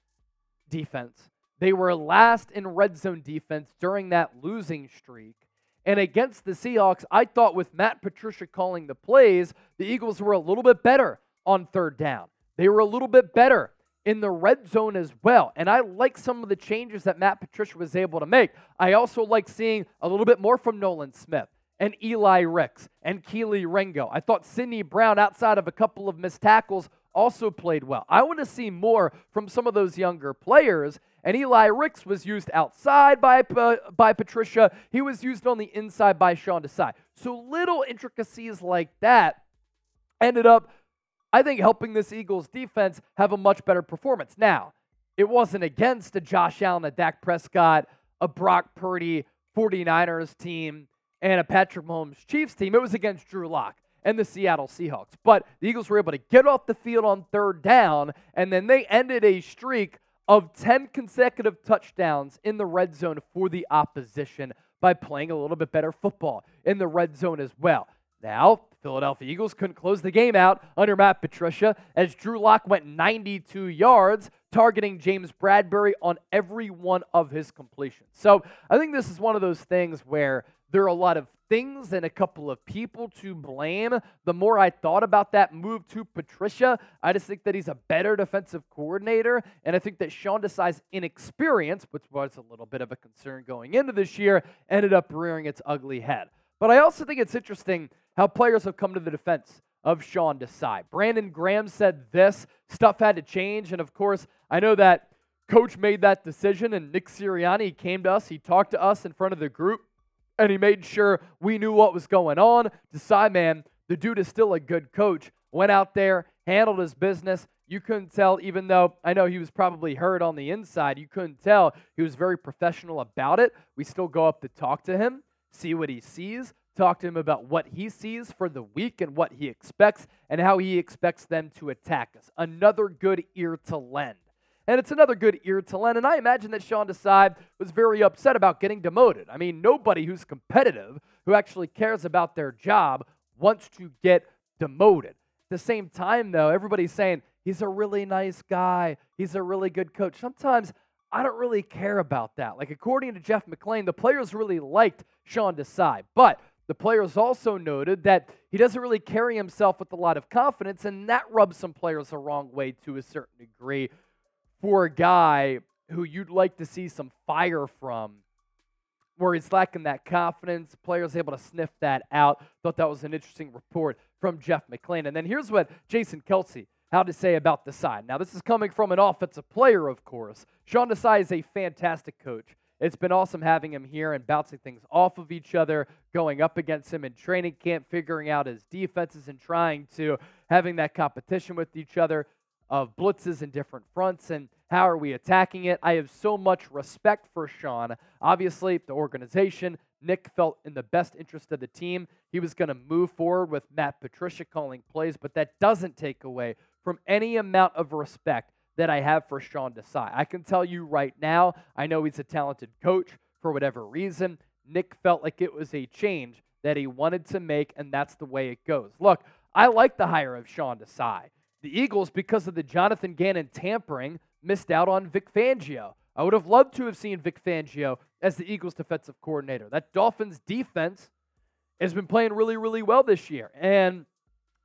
defense. They were last in red zone defense during that losing streak. And against the Seahawks, I thought with Matt Patricia calling the plays, the Eagles were a little bit better on third down. They were a little bit better in the red zone as well. And I like some of the changes that Matt Patricia was able to make. I also like seeing a little bit more from Nolan Smith and Eli Ricks and Kelee Ringo. I thought Sydney Brown, outside of a couple of missed tackles, also played well. I want to see more from some of those younger players. And Eli Ricks was used outside by, uh, by Patricia. He was used on the inside by Sean Desai. So little intricacies like that ended up, I think, helping this Eagles defense have a much better performance. Now, it wasn't against a Josh Allen, a Dak Prescott, a Brock Purdy 49ers team and a Patrick Mahomes Chiefs team. It was against Drew Lock and the Seattle Seahawks. But the Eagles were able to get off the field on third down, and then they ended a streak of 10 consecutive touchdowns in the red zone for the opposition by playing a little bit better football in the red zone as well. Now, Philadelphia Eagles couldn't close the game out under Matt Patricia as Drew Lock went 92 yards, targeting James Bradberry on every one of his completions. So I think this is one of those things where there are a lot of things and a couple of people to blame. The more I thought about that move to Patricia, I just think that he's a better defensive coordinator. And I think that Sean Desai's inexperience, which was a little bit of a concern going into this year, ended up rearing its ugly head. But I also think it's interesting how players have come to the defense of Sean Desai. Brandon Graham said this stuff had to change. And of course, I know that coach made that decision, and Nick Sirianni came to us. He talked to us in front of the group and he made sure we knew what was going on. Desai, man, the dude is still a good coach. Went out there, handled his business. You couldn't tell, even though I know he was probably hurt on the inside, you couldn't tell he was very professional about it. We still go up to talk to him, see what he sees, talk to him about what he sees for the week and what he expects and how he expects them to attack us. Another good ear to lend. And it's another good ear to lend. And I imagine that Sean Desai was very upset about getting demoted. I mean, nobody who's competitive, who actually cares about their job, wants to get demoted. At the same time, though, everybody's saying he's a really nice guy, he's a really good coach. Sometimes I don't really care about that. Like, according to Jeff McLane, the players really liked Sean Desai. But the players also noted that he doesn't really carry himself with a lot of confidence, and that rubs some players the wrong way to a certain degree for a guy who you'd like to see some fire from, where he's lacking that confidence. Players able to sniff that out. Thought that was an interesting report from Jeff McLane. And then here's what Jason Kelce had to say about Desai. Now, this is coming from an offensive player, of course. Sean Desai is a fantastic coach. It's been awesome having him here and bouncing things off of each other, going up against him in training camp, figuring out his defenses and trying to having that competition with each other of blitzes in different fronts and how are we attacking it. I have so much respect for Sean. Obviously, the organization, Nick felt in the best interest of the team. He was going to move forward with Matt Patricia calling plays, but that doesn't take away from any amount of respect that I have for Sean Desai. I can tell you right now, I know he's a talented coach for whatever reason. Nick felt like it was a change that he wanted to make, and that's the way it goes. Look, I like the hire of Sean Desai. The Eagles, because of the Jonathan Gannon tampering, missed out on Vic Fangio. I would have loved to have seen Vic Fangio as the Eagles defensive coordinator. That Dolphins defense has been playing really, really well this year. And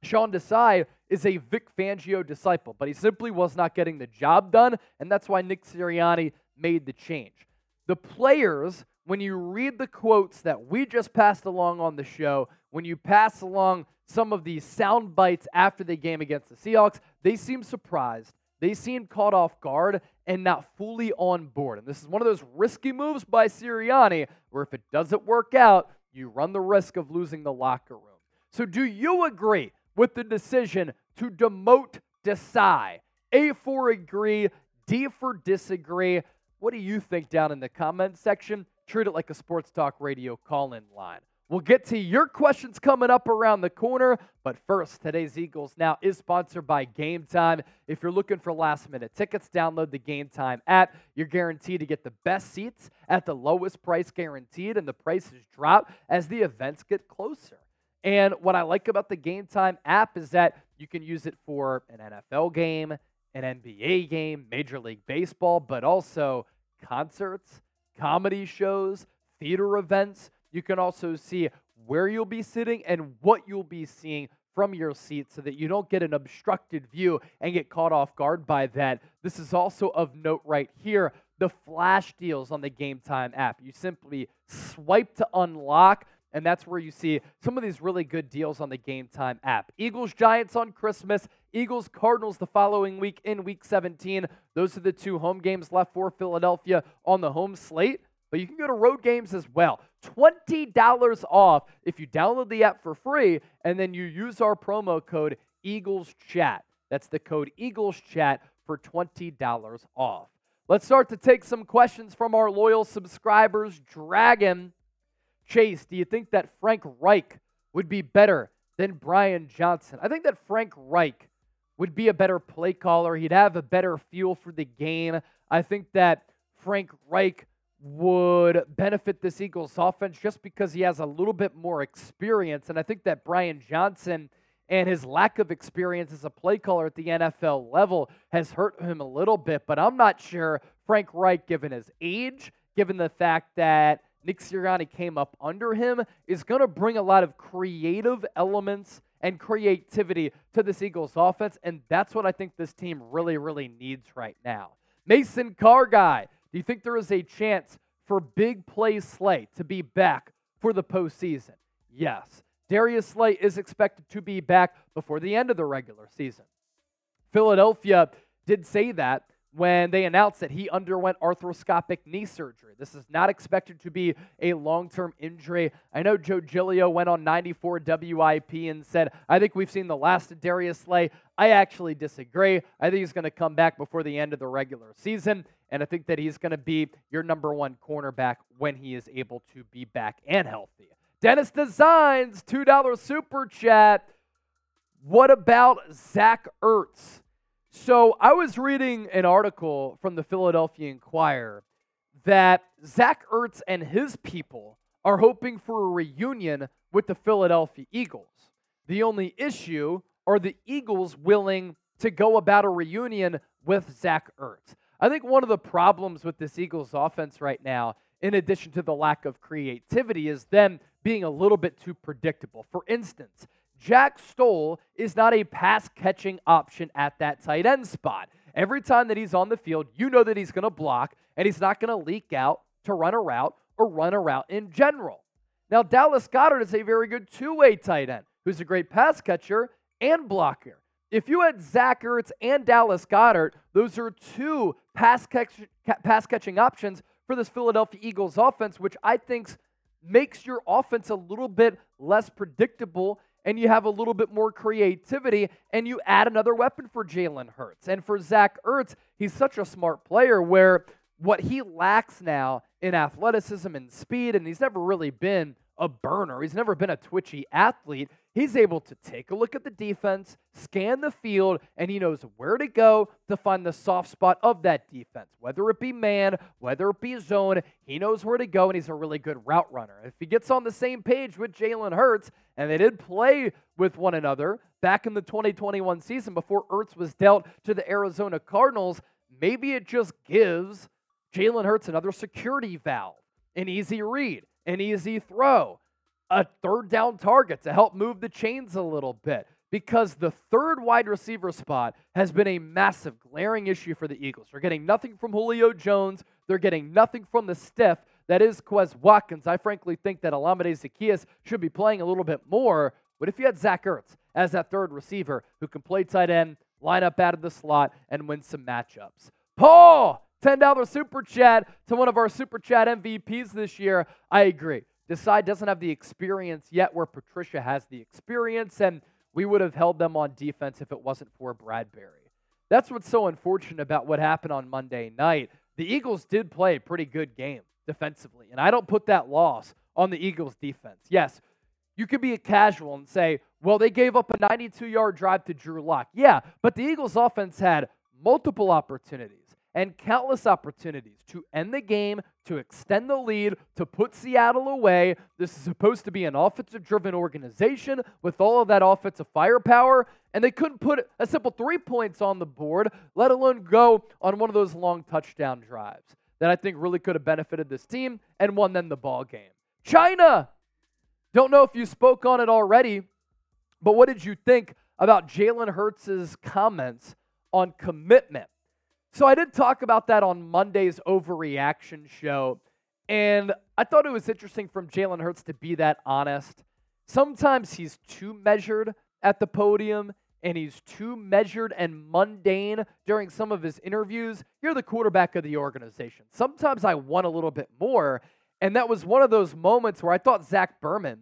Sean Desai is a Vic Fangio disciple, but he simply was not getting the job done, and that's why Nick Sirianni made the change. The players, when you read the quotes that we just passed along on the show, when you pass along some of these sound bites after the game against the Seahawks, they seem surprised. They seem caught off guard and not fully on board. And this is one of those risky moves by Sirianni where if it doesn't work out, you run the risk of losing the locker room. So, do you agree with the decision to demote Desai? A for agree, D for disagree. What do you think down in the comment section? Treat it like a sports talk radio call in line. We'll get to your questions coming up around the corner. But first, today's Eagles Now is sponsored by Game Time. If you're looking for last minute tickets, download the Game Time app. You're guaranteed to get the best seats at the lowest price guaranteed, and the prices drop as the events get closer. And what I like about the Game Time app is that you can use it for an NFL game, an NBA game, Major League Baseball, but also concerts, comedy shows, theater events you can also see where you'll be sitting and what you'll be seeing from your seat so that you don't get an obstructed view and get caught off guard by that. This is also of note right here the flash deals on the Game Time app. You simply swipe to unlock, and that's where you see some of these really good deals on the Game Time app. Eagles Giants on Christmas, Eagles Cardinals the following week in week 17. Those are the two home games left for Philadelphia on the home slate. But you can go to road games as well. $20 off if you download the app for free and then you use our promo code Eagles Chat. That's the code Eagles Chat for $20 off. Let's start to take some questions from our loyal subscribers. Dragon Chase, do you think that Frank Reich would be better than Brian Johnson? I think that Frank Reich would be a better play caller. He'd have a better feel for the game. I think that Frank Reich would benefit this Eagles offense just because he has a little bit more experience. And I think that Brian Johnson and his lack of experience as a play caller at the NFL level has hurt him a little bit. But I'm not sure Frank Reich, given his age, given the fact that Nick Sirianni came up under him is going to bring a lot of creative elements and creativity to this Eagles offense. And that's what I think this team really, really needs right now. Mason Carguy, do you think there is a chance for big play Slay to be back for the postseason? Yes. Darius Slay is expected to be back before the end of the regular season. Philadelphia did say that when they announced that he underwent arthroscopic knee surgery. This is not expected to be a long term injury. I know Joe Giglio went on 94 WIP and said, I think we've seen the last of Darius Slay. I actually disagree. I think he's going to come back before the end of the regular season, and I think that he's going to be your number one cornerback when he is able to be back and healthy. Dennis Designs, $2 super chat. What about Zach Ertz? So I was reading an article from the Philadelphia Inquirer that Zach Ertz and his people are hoping for a reunion with the Philadelphia Eagles. The only issue are the Eagles willing to go about a reunion with Zach Ertz. I think one of the problems with this Eagles offense right now, in addition to the lack of creativity, is them being a little bit too predictable. For instance, Jack Stoll is not a pass catching option at that tight end spot. Every time that he's on the field, you know that he's going to block and he's not going to leak out to run a route or run a route in general. Now, Dallas Goedert is a very good two way tight end who's a great pass catcher and blocker. If you had Zach Ertz and Dallas Goedert, those are two pass, catch, pass catching options for this Philadelphia Eagles offense, which I think makes your offense a little bit less predictable and you have a little bit more creativity and you add another weapon for Jalen Hurts. And for Zach Ertz, he's such a smart player where what he lacks now in athleticism and speed, and he's never really been a burner. He's never been a twitchy athlete. He's able to take a look at the defense, scan the field, and he knows where to go to find the soft spot of that defense. Whether it be man, whether it be zone, he knows where to go, and he's a really good route runner. If he gets on the same page with Jalen Hurts, and they did play with one another back in the 2021 season before Ertz was dealt to the Arizona Cardinals, maybe it just gives Jalen Hurts another security valve, an easy read an easy throw, a third down target to help move the chains a little bit. Because the third wide receiver spot has been a massive, glaring issue for the Eagles. They're getting nothing from Julio Jones. They're getting nothing from the stiff that is Quez Watkins. I frankly think that Olamide Zaccheaus should be playing a little bit more. But if you had Zach Ertz as that third receiver who can play tight end, line up out of the slot, and win some matchups. Paul, $10 super chat to one of our super chat MVPs this year. I agree. Desai doesn't have the experience yet where Patricia has the experience, and we would have held them on defense if it wasn't for Bradberry. That's what's so unfortunate about what happened on Monday night. The Eagles did play a pretty good game defensively, and I don't put that loss on the Eagles defense. Yes, you could be a casual and say, well, they gave up a 92 yard drive to Drew Lock. Yeah, but the Eagles offense had multiple opportunities and countless opportunities to end the game, to extend the lead, to put Seattle away. This is supposed to be an offensive driven organization with all of that offensive firepower, and they couldn't put a simple three points on the board, let alone go on one of those long touchdown drives that I think really could have benefited this team and won them the ball game. China! Don't know if you spoke on it already, but what did you think about Jalen Hurts' comments on commitment? So I did talk about that on Monday's overreaction show, and I thought it was interesting from Jalen Hurts to be that honest. Sometimes he's too measured at the podium, and he's too measured and mundane during some of his interviews. You're the quarterback of the organization. Sometimes I want a little bit more, and that was one of those moments where I thought Zach Berman,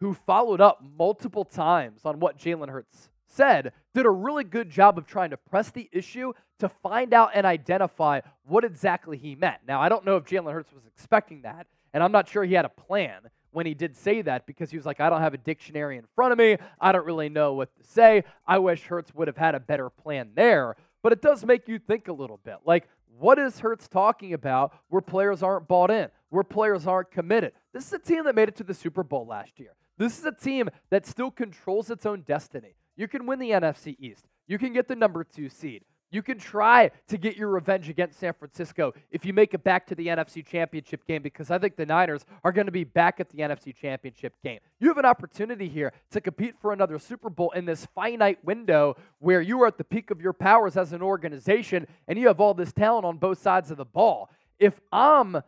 who followed up multiple times on what Jalen Hurts said, did a really good job of trying to press the issue to find out and identify what exactly he meant. Now, I don't know if Jalen Hurts was expecting that, and I'm not sure he had a plan when he did say that because he was like, I don't have a dictionary in front of me. I don't really know what to say. I wish Hurts would have had a better plan there. But it does make you think a little bit. Like, what is Hurts talking about where players aren't bought in, where players aren't committed? This is a team that made it to the Super Bowl last year. This is a team that still controls its own destiny. You can win the NFC East. You can get the number two seed. You can try to get your revenge against San Francisco if you make it back to the NFC Championship game because I think the Niners are going to be back at the NFC Championship game. You have an opportunity here to compete for another Super Bowl in this finite window where you are at the peak of your powers as an organization and you have all this talent on both sides of the ball. If I'm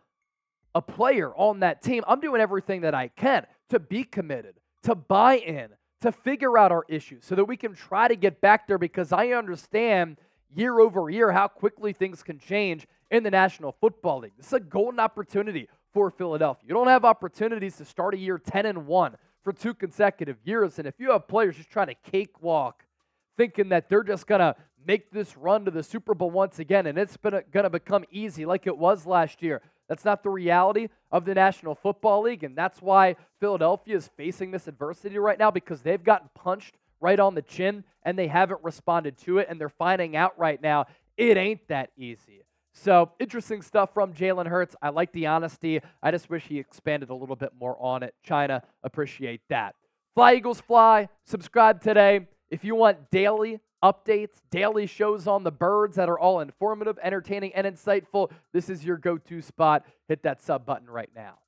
a player on that team, I'm doing everything that I can to be committed, to buy in, to figure out our issues so that we can try to get back there because I understand year over year how quickly things can change in the National Football League. This is a golden opportunity for Philadelphia. You don't have opportunities to start a year 10 and 1 for two consecutive years. And if you have players just trying to cakewalk, thinking that they're just going to make this run to the Super Bowl once again and it's going to become easy like it was last year, that's not the reality of the National Football League. And that's why Philadelphia is facing this adversity right now because they've gotten punched right on the chin and they haven't responded to it. And they're finding out right now it ain't that easy. So, interesting stuff from Jalen Hurts. I like the honesty. I just wish he expanded a little bit more on it. China, appreciate that. Fly Eagles Fly, subscribe today. If you want daily updates, daily shows on the birds that are all informative, entertaining, and insightful, this is your go to spot. Hit that sub button right now.